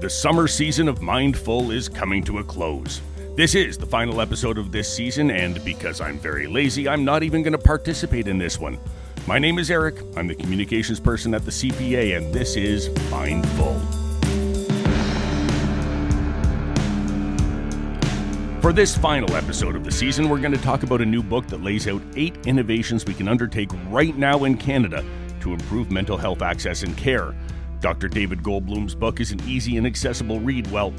The summer season of Mindful is coming to a close. This is the final episode of this season, and because I'm very lazy, I'm not even going to participate in this one. My name is Eric. I'm the communications person at the CPA, and this is Mindful. For this final episode of the season, we're going to talk about a new book that lays out eight innovations we can undertake right now in Canada to improve mental health access and care. Dr. David Goldbloom's book is an easy and accessible read. Well,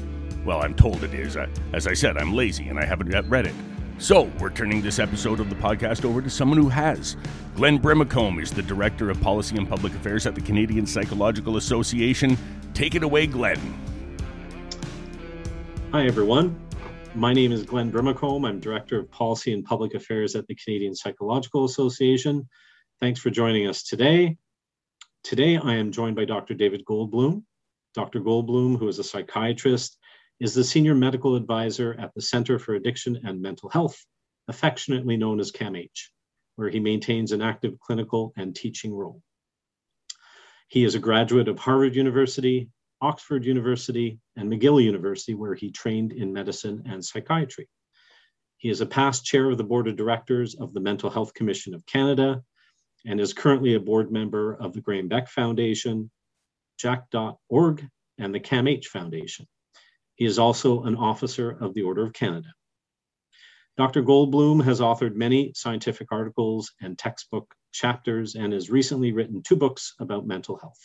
well, I'm told it is. As I said, I'm lazy and I haven't yet read it. So, we're turning this episode of the podcast over to someone who has. Glenn Brimacombe is the Director of Policy and Public Affairs at the Canadian Psychological Association. Take it away, Glenn. Hi, everyone. My name is Glenn Brimacombe. I'm Director of Policy and Public Affairs at the Canadian Psychological Association. Thanks for joining us today. Today, I am joined by Dr. David Goldbloom. Dr. Goldbloom, who is a psychiatrist, is the senior medical advisor at the Center for Addiction and Mental Health, affectionately known as CAMH, where he maintains an active clinical and teaching role. He is a graduate of Harvard University, Oxford University, and McGill University, where he trained in medicine and psychiatry. He is a past chair of the board of directors of the Mental Health Commission of Canada and is currently a board member of the Graham Boeckh Foundation, Jack.org, and the CAMH Foundation. He is also an officer of the Order of Canada. Dr. Goldbloom has authored many scientific articles and textbook chapters and has recently written two books about mental health.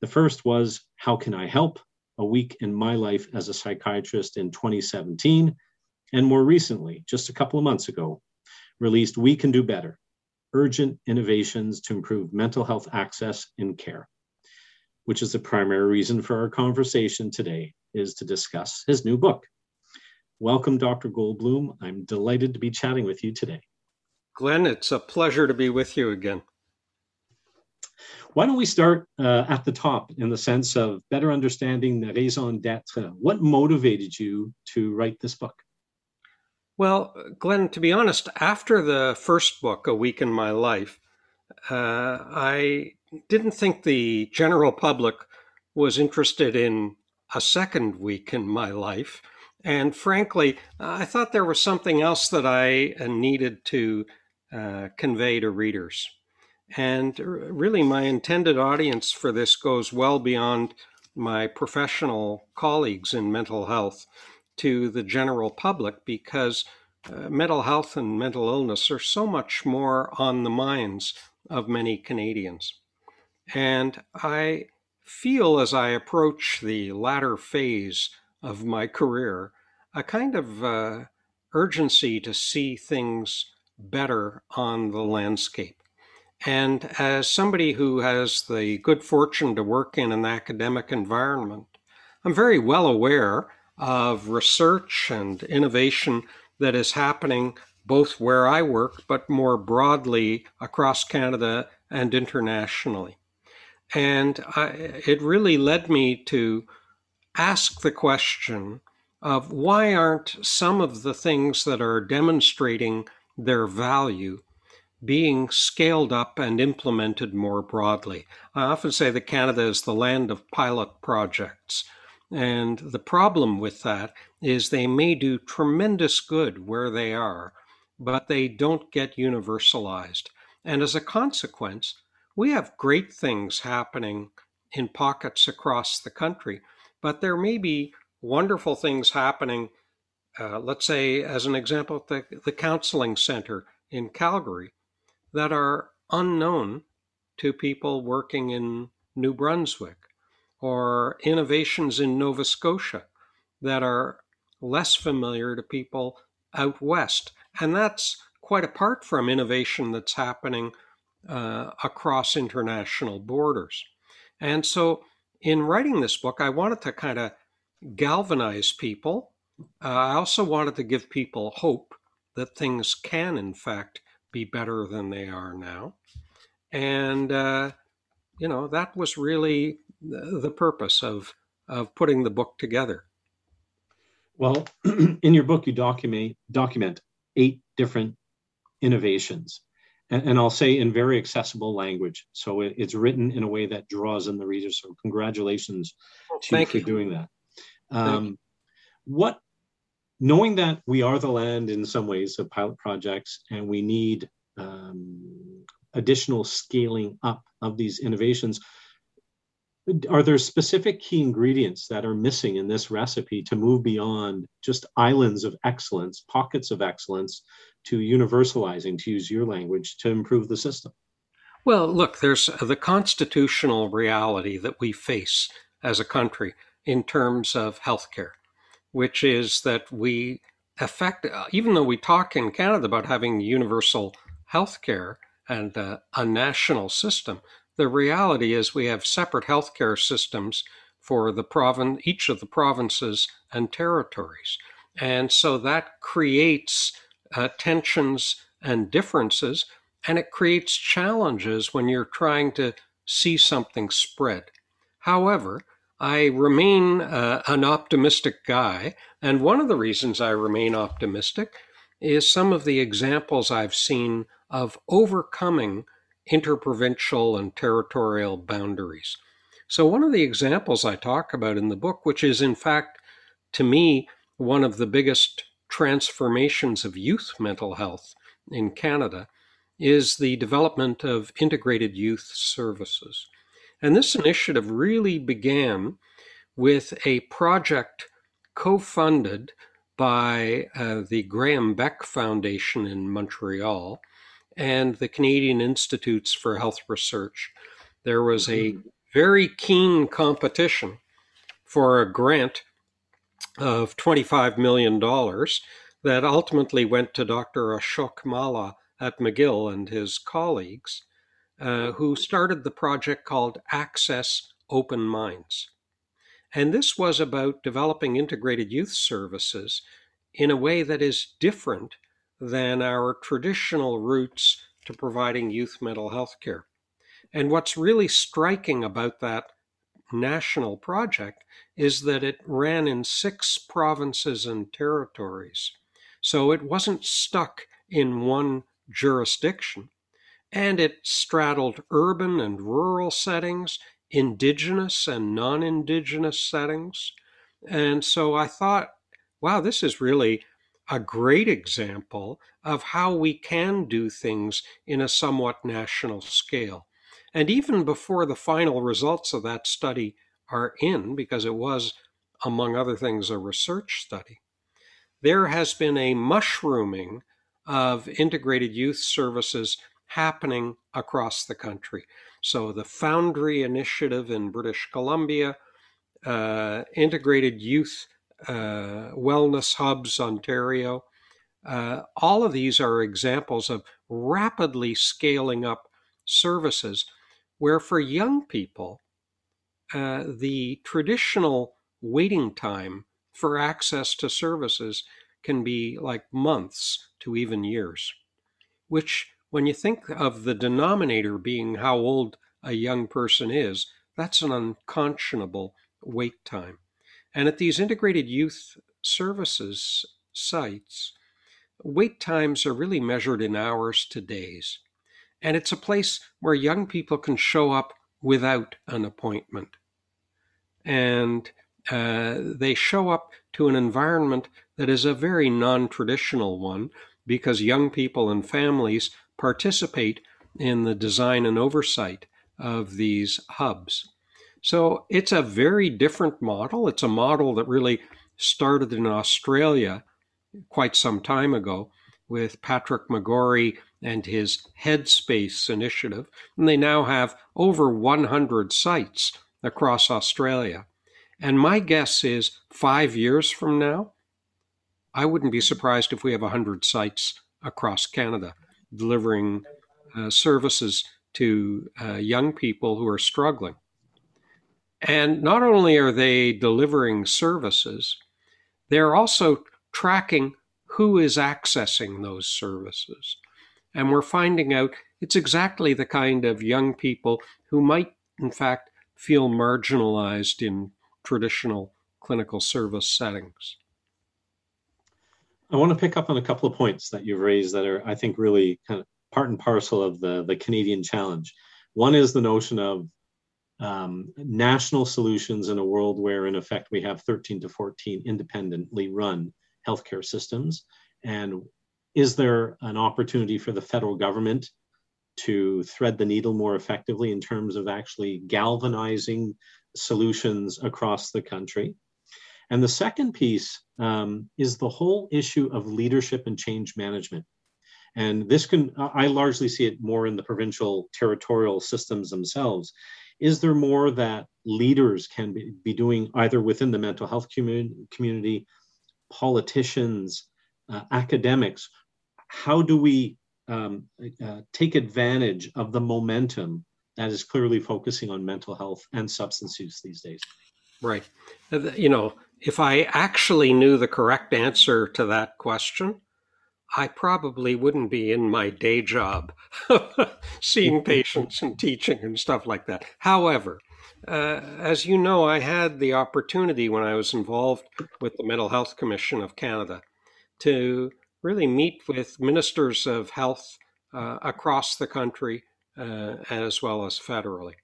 The first was How Can I Help? A Week in My Life as a Psychiatrist in 2017. And more recently, just a couple of months ago, released We Can Do Better urgent innovations to improve mental health access and care, which is the primary reason for our conversation today, is to discuss his new book. Welcome, Dr. Goldbloom. I'm delighted to be chatting with you today. Glenn, it's a pleasure to be with you again. Why don't we start uh, at the top in the sense of better understanding the raison d'etre? What motivated you to write this book? Well, Glenn, to be honest, after the first book, A Week in My Life, uh, I didn't think the general public was interested in a second week in my life. And frankly, I thought there was something else that I uh, needed to uh, convey to readers. And really, my intended audience for this goes well beyond my professional colleagues in mental health to the general public because uh, mental health and mental illness are so much more on the minds of many Canadians. And I feel as I approach the latter phase of my career a kind of uh, urgency to see things better on the landscape. And as somebody who has the good fortune to work in an academic environment, I'm very well aware of research and innovation that is happening both where I work, but more broadly across Canada and internationally. And I, it really led me to ask the question of why aren't some of the things that are demonstrating their value being scaled up and implemented more broadly? I often say that Canada is the land of pilot projects and the problem with that is they may do tremendous good where they are, but they don't get universalized. And as a consequence, we have great things happening in pockets across the country, but there may be wonderful things happening. Uh, let's say, as an example, the, the counseling center in Calgary that are unknown to people working in New Brunswick or innovations in Nova Scotia that are less familiar to people out west. And that's quite apart from innovation that's happening uh, across international borders. And so, in writing this book, I wanted to kind of galvanize people. Uh, I also wanted to give people hope that things can, in fact, be better than they are now. And, uh, you know, that was really the purpose of of putting the book together? Well, in your book, you document document eight different innovations, and, and I'll say in very accessible language. So it, it's written in a way that draws in the reader. So congratulations to, Thank for you. doing that. Um, what, knowing that we are the land in some ways of pilot projects and we need um, additional scaling up of these innovations, are there specific key ingredients that are missing in this recipe to move beyond just islands of excellence, pockets of excellence, to universalizing, to use your language, to improve the system? Well, look, there's the constitutional reality that we face as a country in terms of healthcare, which is that we affect, even though we talk in Canada about having universal healthcare and uh, a national system, the reality is we have separate healthcare systems for the province, each of the provinces and territories. And so that creates uh, tensions and differences, and it creates challenges when you're trying to see something spread. However, I remain uh, an optimistic guy, and one of the reasons I remain optimistic is some of the examples I've seen of overcoming interprovincial and territorial boundaries. So, one of the examples I talk about in the book, which is in fact, to me, one of the biggest transformations of youth mental health in Canada, is the development of integrated youth services. And this initiative really began with a project co funded by uh, the Graham Boeckh Foundation in Montreal and the Canadian Institutes for Health Research. There was a very keen competition for a grant of $25 million that ultimately went to Dr. Ashok Malla at McGill and his colleagues, uh, who started the project called Access Open Minds. And this was about developing integrated youth services in a way that is different than our traditional routes to providing youth mental health care. And what's really striking about that national project is that it ran in six provinces and territories. So it wasn't stuck in one jurisdiction. And it straddled urban and rural settings, indigenous and non indigenous settings. And so I thought, wow, this is really a great example of how we can do things in a somewhat national scale. And even before the final results of that study are in, because it was, among other things, a research study, there has been a mushrooming of integrated youth services happening across the country. So the Foundry Initiative in British Columbia, uh, integrated youth Wellness Hubs Ontario. Uh, all of these are examples of rapidly scaling up services where, for young people, uh, the traditional waiting time for access to services can be like months to even years, which, when you think of the denominator being how old a young person is, that's an unconscionable wait time. And at these integrated youth services sites, wait times are really measured in hours to days. And it's a place where young people can show up without an appointment. And uh, they show up to an environment that is a very non traditional one because young people and families participate in the design and oversight of these hubs. So it's a very different model. It's a model that really started in Australia quite some time ago with Patrick McGorry and his Headspace initiative. And they now have over 100 sites across Australia. And my guess is five years from now, I wouldn't be surprised if we have 100 sites across Canada delivering uh, services to uh, young people who are struggling. And not only are they delivering services, they're also tracking who is accessing those services. And we're finding out it's exactly the kind of young people who might, in fact, feel marginalized in traditional clinical service settings. I want to pick up on a couple of points that you've raised that are, I think, really kind of part and parcel of the, the Canadian challenge. One is the notion of um, national solutions in a world where, in effect, we have 13 to 14 independently run healthcare systems? And is there an opportunity for the federal government to thread the needle more effectively in terms of actually galvanizing solutions across the country? And the second piece um, is the whole issue of leadership and change management. And this can, I largely see it more in the provincial territorial systems themselves. Is there more that leaders can be, be doing either within the mental health community, community politicians, uh, academics? How do we um, uh, take advantage of the momentum that is clearly focusing on mental health and substance use these days? Right. You know, if I actually knew the correct answer to that question, I probably wouldn't be in my day job seeing patients and teaching and stuff like that. However, uh, as you know, I had the opportunity when I was involved with the Mental Health Commission of Canada to really meet with ministers of health uh, across the country uh, as well as federally.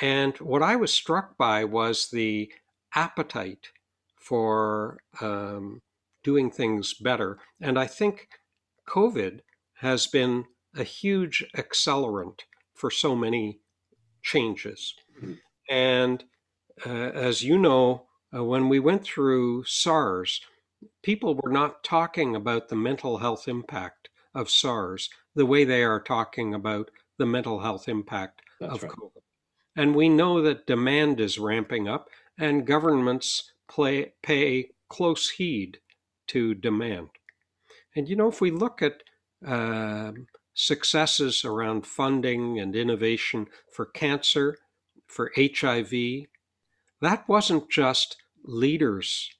And what I was struck by was the appetite for um, doing things better. And I think COVID has been a huge accelerant for so many changes. Mm-hmm. And uh, as you know, uh, when we went through SARS, people were not talking about the mental health impact of SARS the way they are talking about the mental health impact That's of right. COVID. And we know that demand is ramping up, and governments play, pay close heed to demand. And you know, if we look at uh, successes around funding and innovation for cancer, for HIV, that wasn't just leaders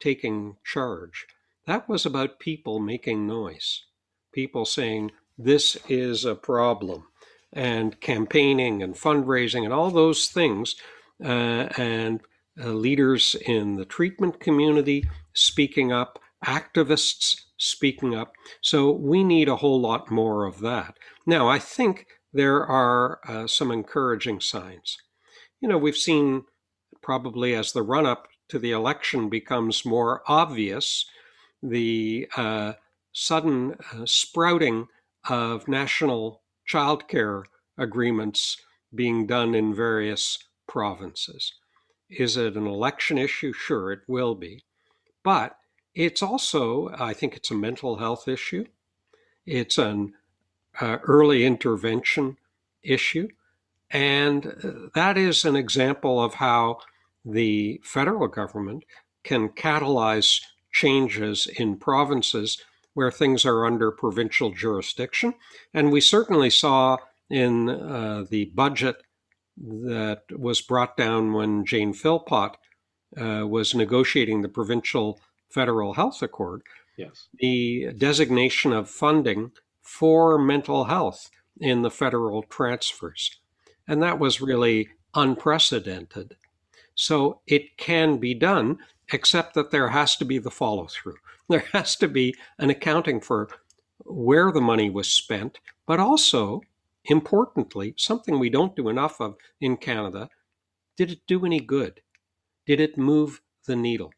taking charge. That was about people making noise, people saying, this is a problem, and campaigning and fundraising and all those things. Uh, and uh, leaders in the treatment community speaking up, activists speaking up. So we need a whole lot more of that. Now, I think there are uh, some encouraging signs. You know, we've seen probably as the run up to the election becomes more obvious, the uh, sudden uh, sprouting of national childcare agreements being done in various provinces. Is it an election issue? Sure, it will be. But it's also, I think it's a mental health issue. It's an uh, early intervention issue. And uh, that is an example of how the federal government can catalyze changes in provinces where things are under provincial jurisdiction. And we certainly saw in uh, the budget that was brought down when Jane Philpott uh, was negotiating the provincial federal health accord. Yes. The designation of funding for mental health in the federal transfers. And that was really unprecedented. So it can be done, except that there has to be the follow through. There has to be an accounting for where the money was spent, but also importantly, something we don't do enough of in Canada, did it do any good? Did it move the needle?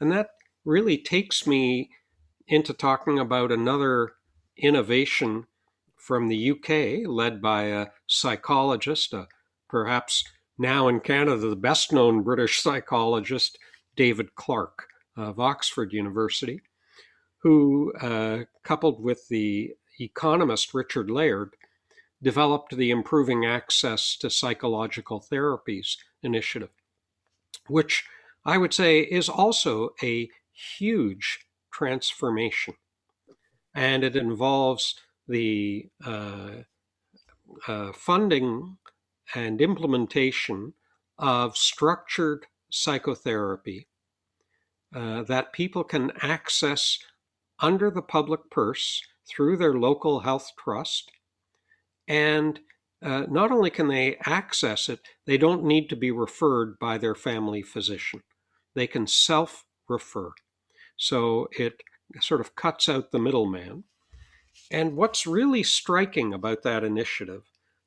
And that really takes me into talking about another innovation from the UK, led by a psychologist, a, perhaps now in Canada the best known British psychologist, David Clark of Oxford University, who, uh, coupled with the economist Richard Layard, developed the Improving Access to Psychological Therapies initiative, which I would say is also a huge transformation. And it involves the uh, uh, funding and implementation of structured psychotherapy uh, that people can access under the public purse through their local health trust and uh, not only can they access it, they don't need to be referred by their family physician. They can self refer. So it sort of cuts out the middleman. And what's really striking about that initiative,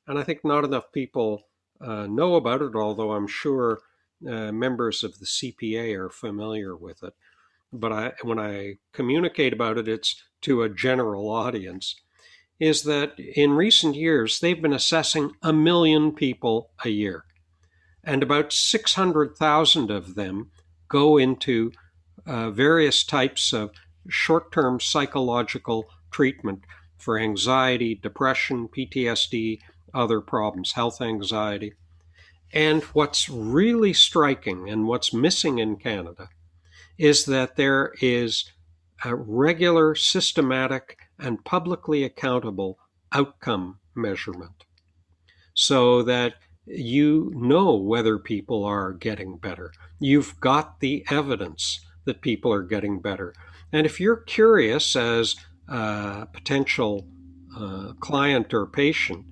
and I think not enough people uh, know about it, although I'm sure uh, members of the CPA are familiar with it. But I, when I communicate about it, it's to a general audience. Is that in recent years, they've been assessing a million people a year, and about 600,000 of them go into uh, various types of short term psychological treatment for anxiety, depression, PTSD, other problems, health anxiety. And what's really striking and what's missing in Canada is that there is a regular, systematic, and publicly accountable outcome measurement so that you know whether people are getting better. You've got the evidence that people are getting better. And if you're curious as a potential uh, client or patient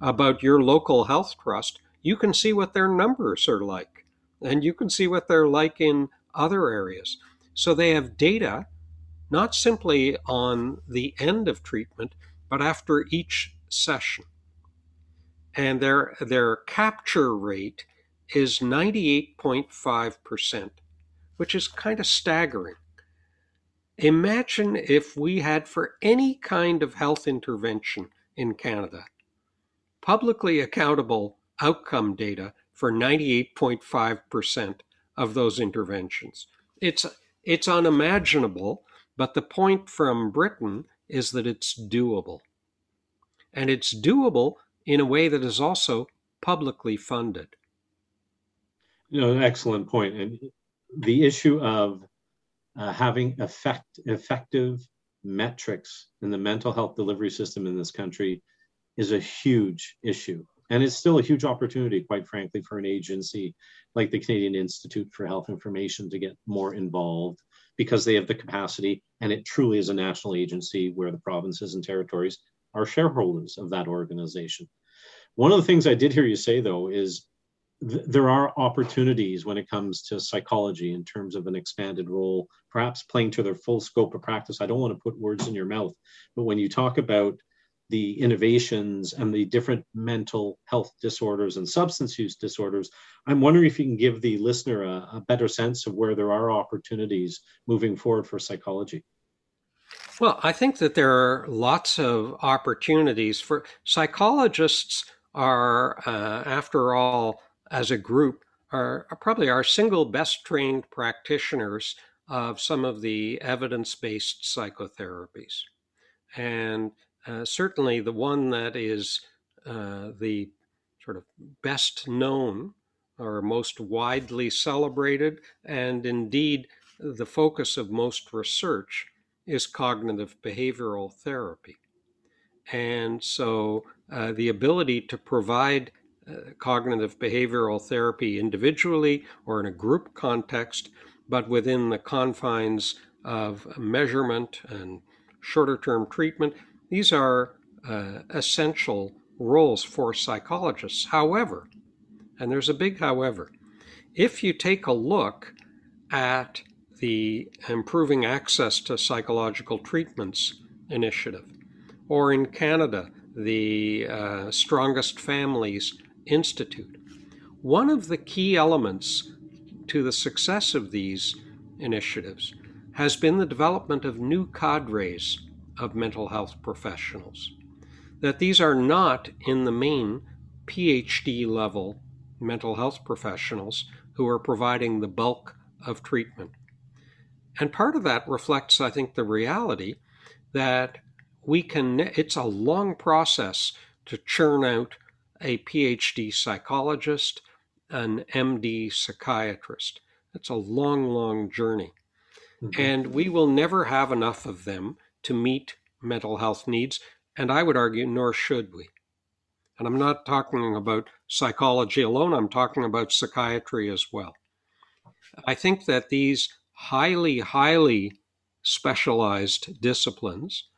about your local health trust, you can see what their numbers are like. And you can see what they're like in other areas. So they have data not simply on the end of treatment, but after each session. And their, their capture rate is 98.5%, which is kind of staggering. Imagine if we had, for any kind of health intervention in Canada, publicly accountable outcome data for 98.5% of those interventions. It's, it's unimaginable, but the point from Britain is that it's doable. And it's doable in a way that is also publicly funded. You know, an excellent point. And the issue of uh, having effect, effective metrics in the mental health delivery system in this country is a huge issue. And it's still a huge opportunity, quite frankly, for an agency like the Canadian Institute for Health Information to get more involved because they have the capacity. And it truly is a national agency where the provinces and territories are shareholders of that organization. One of the things I did hear you say, though, is th- there are opportunities when it comes to psychology in terms of an expanded role, perhaps playing to their full scope of practice. I don't want to put words in your mouth, but when you talk about the innovations and the different mental health disorders and substance use disorders. I'm wondering if you can give the listener a, a, better sense of where there are opportunities moving forward for psychology. Well, I think that there are lots of opportunities for psychologists are, uh, after all, as a group, are, probably our single best trained practitioners of some of the evidence based psychotherapies. And uh, certainly, the one that is uh, the sort of best known or most widely celebrated, and indeed the focus of most research, is cognitive behavioral therapy. And so, uh, the ability to provide cognitive behavioral therapy individually or in a group context, but within the confines of measurement and shorter term treatment these are uh, essential roles for psychologists. However, and there's a big however, if you take a look at the Improving Access to Psychological Treatments initiative, or in Canada, the uh, Strongest Families Institute, one of the key elements to the success of these initiatives has been the development of new cadres of mental health professionals. That these are not, in the main, PhD level mental health professionals who are providing the bulk of treatment. And part of that reflects, I think, the reality that we can, it's a long process to churn out a PhD psychologist, an MD psychiatrist. That's a long, long journey. Mm-hmm. And we will never have enough of them to meet mental health needs, and I would argue, nor should we. And I'm not talking about psychology alone, I'm talking about psychiatry as well. I think that these highly, highly specialized disciplines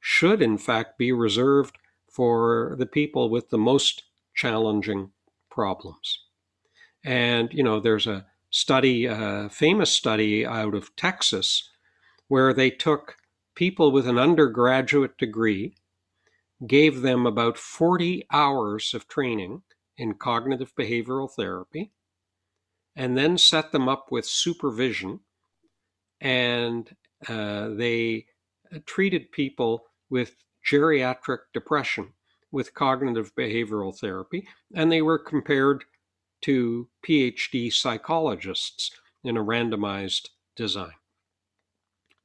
should, in fact, be reserved for the people with the most challenging problems. And, you know, there's a study, a famous study out of Texas, where they took people with an undergraduate degree, gave them about 40 hours of training in cognitive behavioral therapy and then set them up with supervision. And uh, they treated people with geriatric depression with cognitive behavioral therapy, and they were compared to PhD psychologists in a randomized design.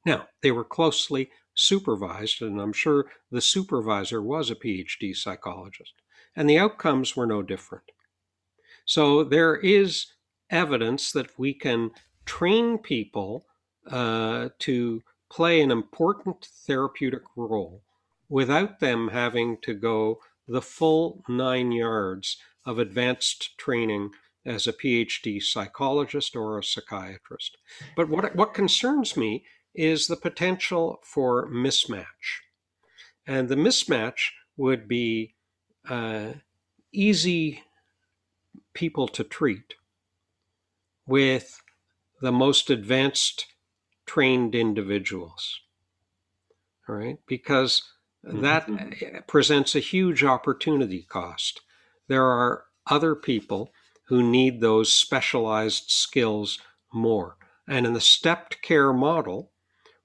Now, they were closely supervised, and I'm sure the supervisor was a PhD psychologist, and the outcomes were no different. So there is evidence that we can train people uh, to play an important therapeutic role without them having to go the full nine yards of advanced training as a PhD psychologist or a psychiatrist. But what, what concerns me is the potential for mismatch. And the mismatch would be uh, easy people to treat with the most advanced trained individuals. All right, because that mm-hmm. presents a huge opportunity cost. There are other people who need those specialized skills more. And in the stepped care model,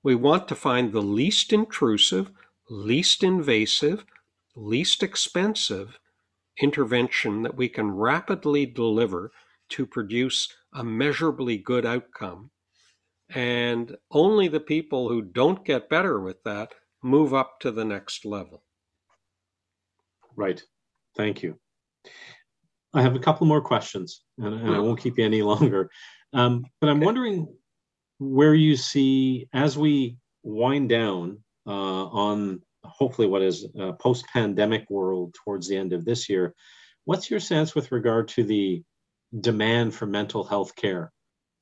we want to find the least intrusive, least invasive, least expensive intervention that we can rapidly deliver to produce a measurably good outcome. And only the people who don't get better with that move up to the next level. Right. Thank you. I have a couple more questions, and, and I won't keep you any longer. Um, but I'm wondering where you see as we wind down uh, on hopefully what is a post-pandemic world towards the end of this year. What's your sense with regard to the demand for mental health care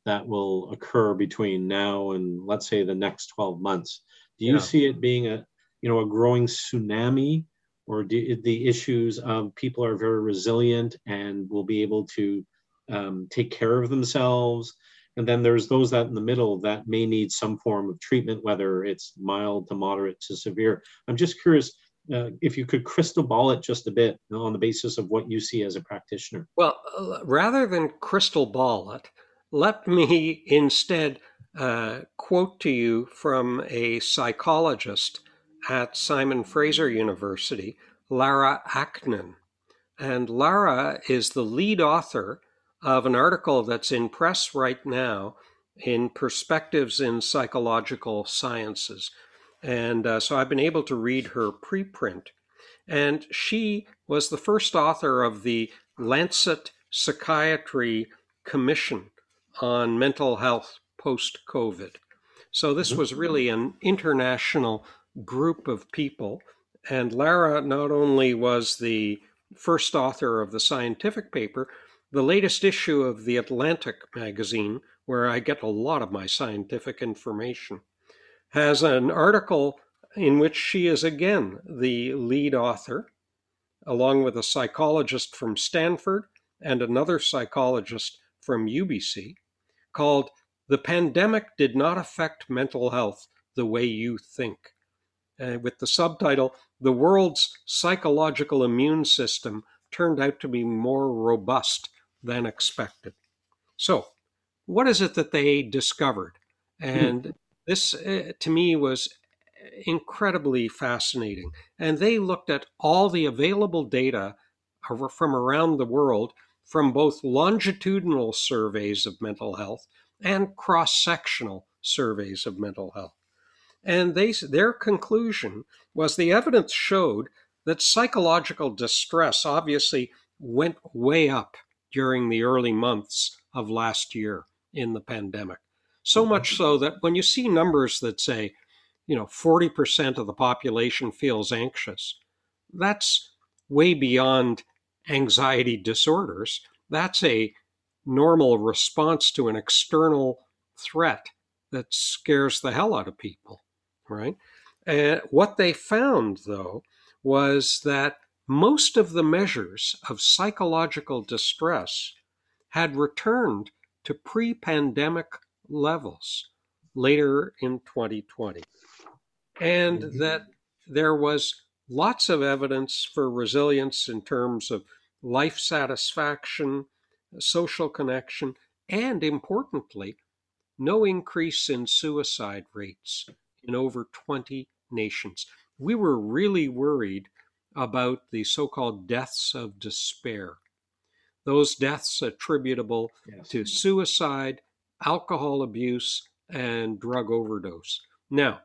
that will occur between now and let's say the next 12 months? Do you yeah. see it being a you know a growing tsunami, or do the issues of people are very resilient and will be able to um, take care of themselves? And then there's those that in the middle that may need some form of treatment, whether it's mild to moderate to severe. I'm just curious uh, if you could crystal ball it just a bit on the basis of what you see as a practitioner. Well, uh, rather than crystal ball it, let me instead uh, quote to you from a psychologist at Simon Fraser University, Lara Aknin. And Lara is the lead author of an article that's in press right now in Perspectives in Psychological Sciences. And uh, so I've been able to read her preprint. And she was the first author of the Lancet Psychiatry Commission on Mental Health post COVID. So this mm-hmm. was really an international group of people. And Lara not only was the first author of the scientific paper, the latest issue of The Atlantic magazine, where I get a lot of my scientific information, has an article in which she is again the lead author, along with a psychologist from Stanford and another psychologist from UBC, called the pandemic did not affect mental health the way you think. Uh, with the subtitle, The World's Psychological Immune System Turned Out to Be More Robust Than Expected. So, what is it that they discovered? And this, uh, to me, was incredibly fascinating. And they looked at all the available data from around the world from both longitudinal surveys of mental health and cross sectional surveys of mental health. And they, their conclusion was the evidence showed that psychological distress obviously went way up during the early months of last year in the pandemic. So mm-hmm. much so that when you see numbers that say, you know, 40% of the population feels anxious, that's way beyond anxiety disorders. That's a normal response to an external threat that scares the hell out of people, right? And what they found, though, was that most of the measures of psychological distress had returned to pre pandemic levels later in 2020. And mm-hmm. that there was lots of evidence for resilience in terms of life satisfaction, social connection, and importantly, no increase in suicide rates in over 20 nations. We were really worried about the so called deaths of despair. Those deaths attributable yes. to suicide, alcohol abuse, and drug overdose. Now,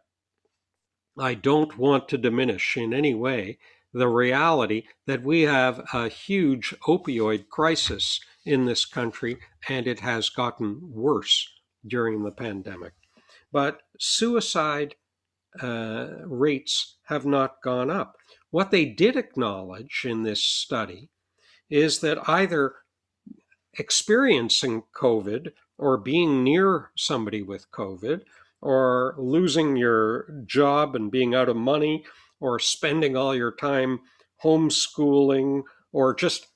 I don't want to diminish in any way the reality that we have a huge opioid crisis in this country, and it has gotten worse during the pandemic. But suicide uh, rates have not gone up. What they did acknowledge in this study is that either experiencing COVID or being near somebody with COVID or losing your job and being out of money or spending all your time homeschooling or just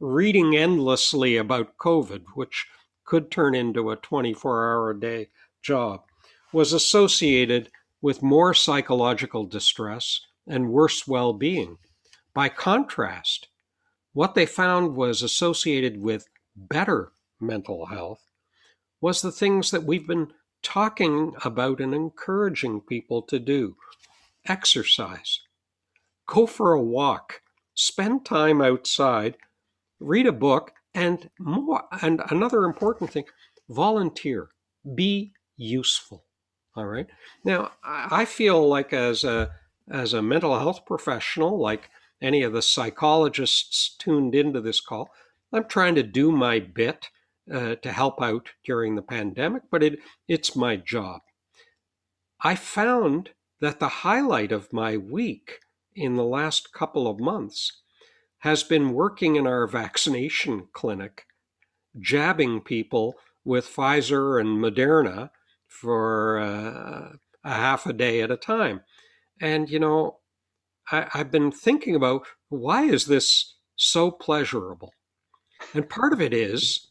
reading endlessly about COVID, which could turn into a 24 hour a day job, was associated with more psychological distress and worse well being. By contrast, what they found was associated with better mental health was the things that we've been talking about and encouraging people to do exercise, go for a walk, spend time outside, read a book, and more. And another important thing volunteer, be useful. All right. Now, I feel like as a as a mental health professional, like any of the psychologists tuned into this call, I'm trying to do my bit uh, to help out during the pandemic, but it, it's my job. I found that the highlight of my week in the last couple of months has been working in our vaccination clinic, jabbing people with Pfizer and Moderna for uh, a half a day at a time. And, you know, I, I've been thinking about why is this so pleasurable? And part of it is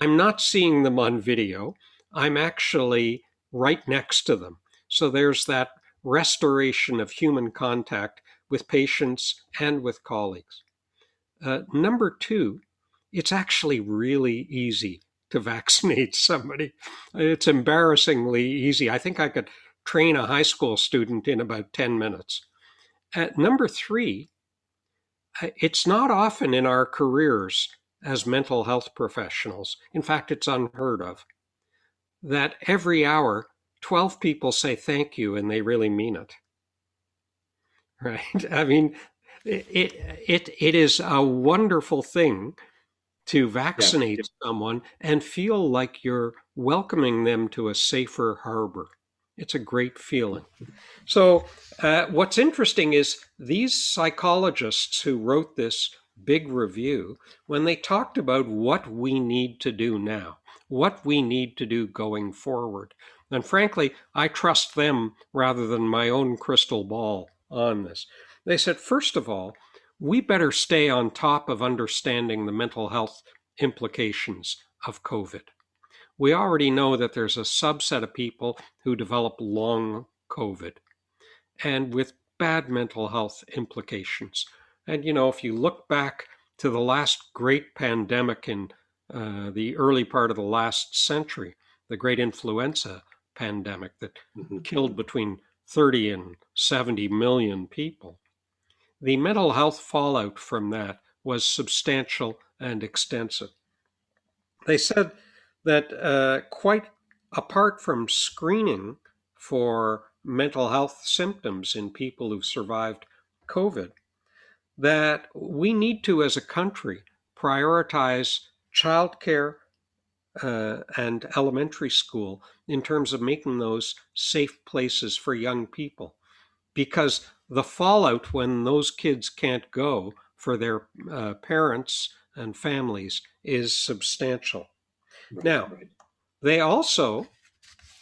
I'm not seeing them on video. I'm actually right next to them. So there's that restoration of human contact with patients and with colleagues. Uh, number two, it's actually really easy to vaccinate somebody. It's embarrassingly easy. I think I could train a high school student in about 10 minutes. At number three, uh, it's not often in our careers as mental health professionals, in fact, it's unheard of, that every hour 12 people say thank you and they really mean it. Right? I mean, it, it, it is a wonderful thing to vaccinate yeah. someone and feel like you're welcoming them to a safer harbor. It's a great feeling. So, uh, what's interesting is these psychologists who wrote this big review, when they talked about what we need to do now, what we need to do going forward, and frankly, I trust them rather than my own crystal ball on this. They said, first of all, we better stay on top of understanding the mental health implications of COVID. We already know that there's a subset of people who develop long COVID and with bad mental health implications. And, you know, if you look back to the last great pandemic in uh, the early part of the last century, the great influenza pandemic that mm-hmm. killed between 30 and 70 million people, the mental health fallout from that was substantial and extensive. They said that uh, quite apart from screening for mental health symptoms in people who've survived COVID, that we need to, as a country, prioritize childcare uh, and elementary school in terms of making those safe places for young people. Because the fallout when those kids can't go for their uh, parents and families is substantial. Right, now, right. they also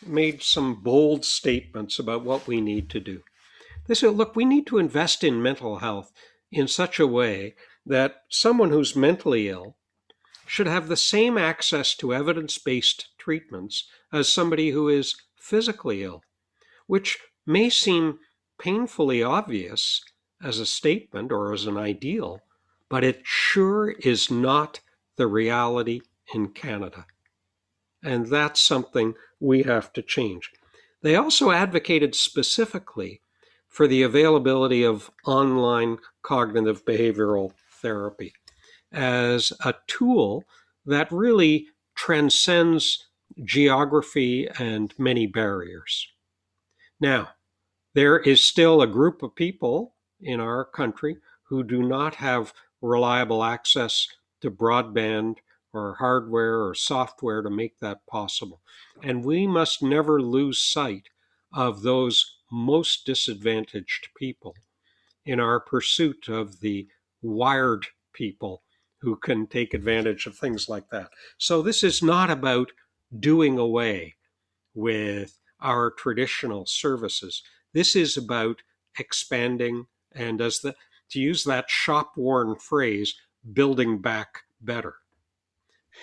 made some bold statements about what we need to do. They said, look, we need to invest in mental health in such a way that someone who's mentally ill should have the same access to evidence based treatments as somebody who is physically ill, which may seem painfully obvious as a statement or as an ideal, but it sure is not the reality in Canada. And that's something we have to change. They also advocated specifically for the availability of online cognitive behavioral therapy as a tool that really transcends geography and many barriers. Now, there is still a group of people in our country who do not have reliable access to broadband or hardware or software to make that possible. And we must never lose sight of those most disadvantaged people in our pursuit of the wired people who can take advantage of things like that. So this is not about doing away with our traditional services. This is about expanding and as the to use that shop worn phrase, building back better.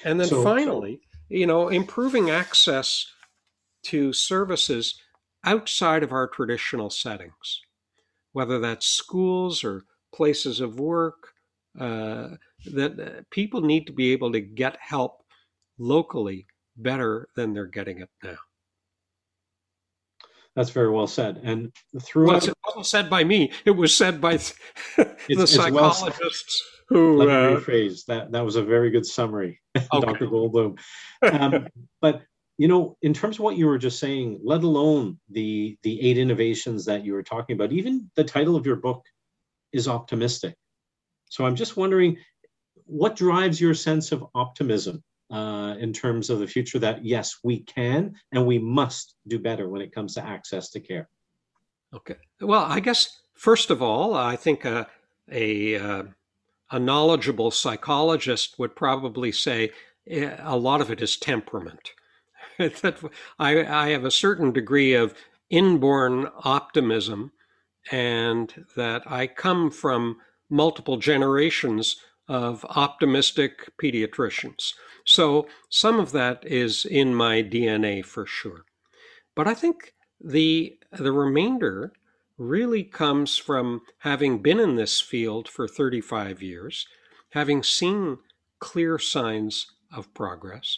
And then so, finally, you know, improving access to services outside of our traditional settings, whether that's schools or places of work, uh, that uh, people need to be able to get help locally better than they're getting it now. That's very well said. And throughout, well, it wasn't said by me; it was said by the psychologists who. Let me uh, rephrase that. That was a very good summary, okay. Dr. Goldbloom. Um, but you know, in terms of what you were just saying, let alone the the eight innovations that you were talking about, even the title of your book is optimistic. So I'm just wondering, what drives your sense of optimism uh, in terms of the future that yes, we can and we must do better when it comes to access to care? Okay. Well, I guess first of all, I think a a, uh, a knowledgeable psychologist would probably say eh, a lot of it is temperament. that I, I have a certain degree of inborn optimism, and that I come from multiple generations of optimistic pediatricians. So some of that is in my DNA for sure. But I think the the remainder really comes from having been in this field for 35 years, having seen clear signs of progress,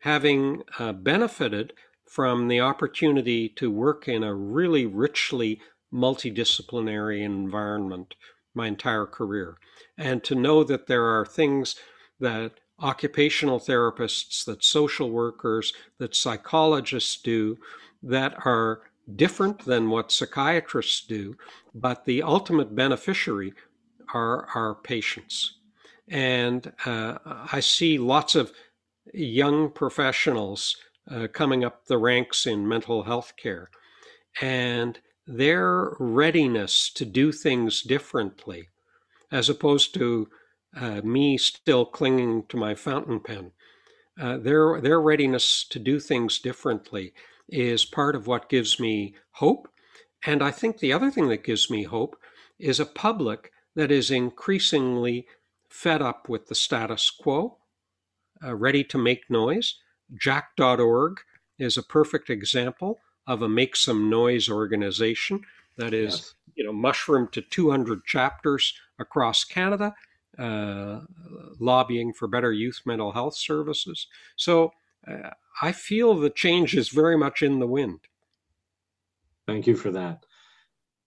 having uh, benefited from the opportunity to work in a really richly multidisciplinary environment my entire career, and to know that there are things that occupational therapists, that social workers, that psychologists do that are different than what psychiatrists do, but the ultimate beneficiary are our patients. And uh, I see lots of young professionals uh, coming up the ranks in mental health care. And their readiness to do things differently, as opposed to uh, me still clinging to my fountain pen. Uh, their their readiness to do things differently is part of what gives me hope, and I think the other thing that gives me hope is a public that is increasingly fed up with the status quo, uh, ready to make noise. Jack.org is a perfect example of a make some noise organization that is, yes. you know, mushroomed to 200 chapters across Canada, uh, lobbying for better youth mental health services. So uh, I feel the change is very much in the wind. Thank you for that.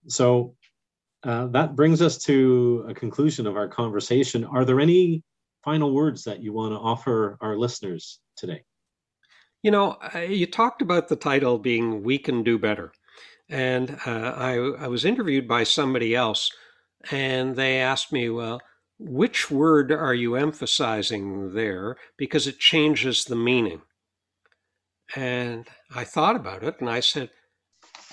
So uh, that brings us to a conclusion of our conversation. Are there any final words that you want to offer our listeners today? You know, you talked about the title being We Can Do Better. And uh, I, I was interviewed by somebody else, and they asked me, well, which word are you emphasizing there? Because it changes the meaning. And I thought about it and I said,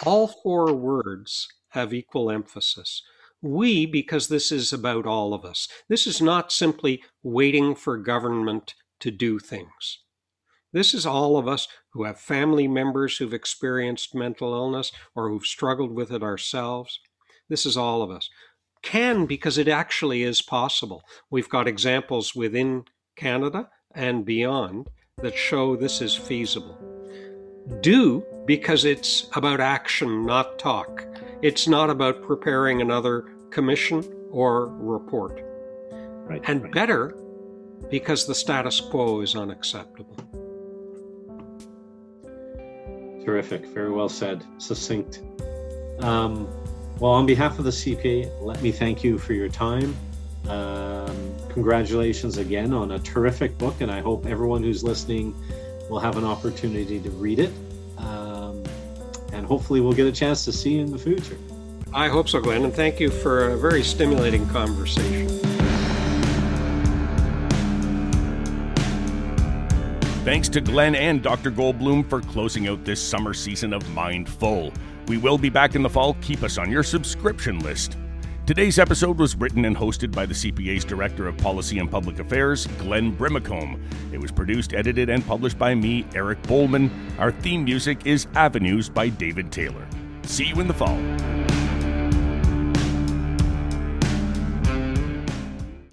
all four words have equal emphasis. We, because this is about all of us. This is not simply waiting for government to do things. This is all of us who have family members who've experienced mental illness or who've struggled with it ourselves. This is all of us. Can because it actually is possible. We've got examples within Canada and beyond that show this is feasible. Do because it's about action, not talk. It's not about preparing another commission or report. right, and right. better because the status quo is unacceptable. Terrific. Very well said. Succinct. Um, well, on behalf of the CPA, let me thank you for your time. Um, congratulations again on a terrific book, and I hope everyone who's listening will have an opportunity to read it. Um, and hopefully, we'll get a chance to see you in the future. I hope so, Glenn, and thank you for a very stimulating conversation. Thanks to Glenn and Dr. Goldbloom for closing out this summer season of Mindful. We will be back in the fall. Keep us on your subscription list. Today's episode was written and hosted by the CPA's Director of Policy and Public Affairs, Glenn Brimacombe. It was produced, edited, and published by me, Eric Bowman. Our theme music is Avenues by David Taylor. See you in the fall.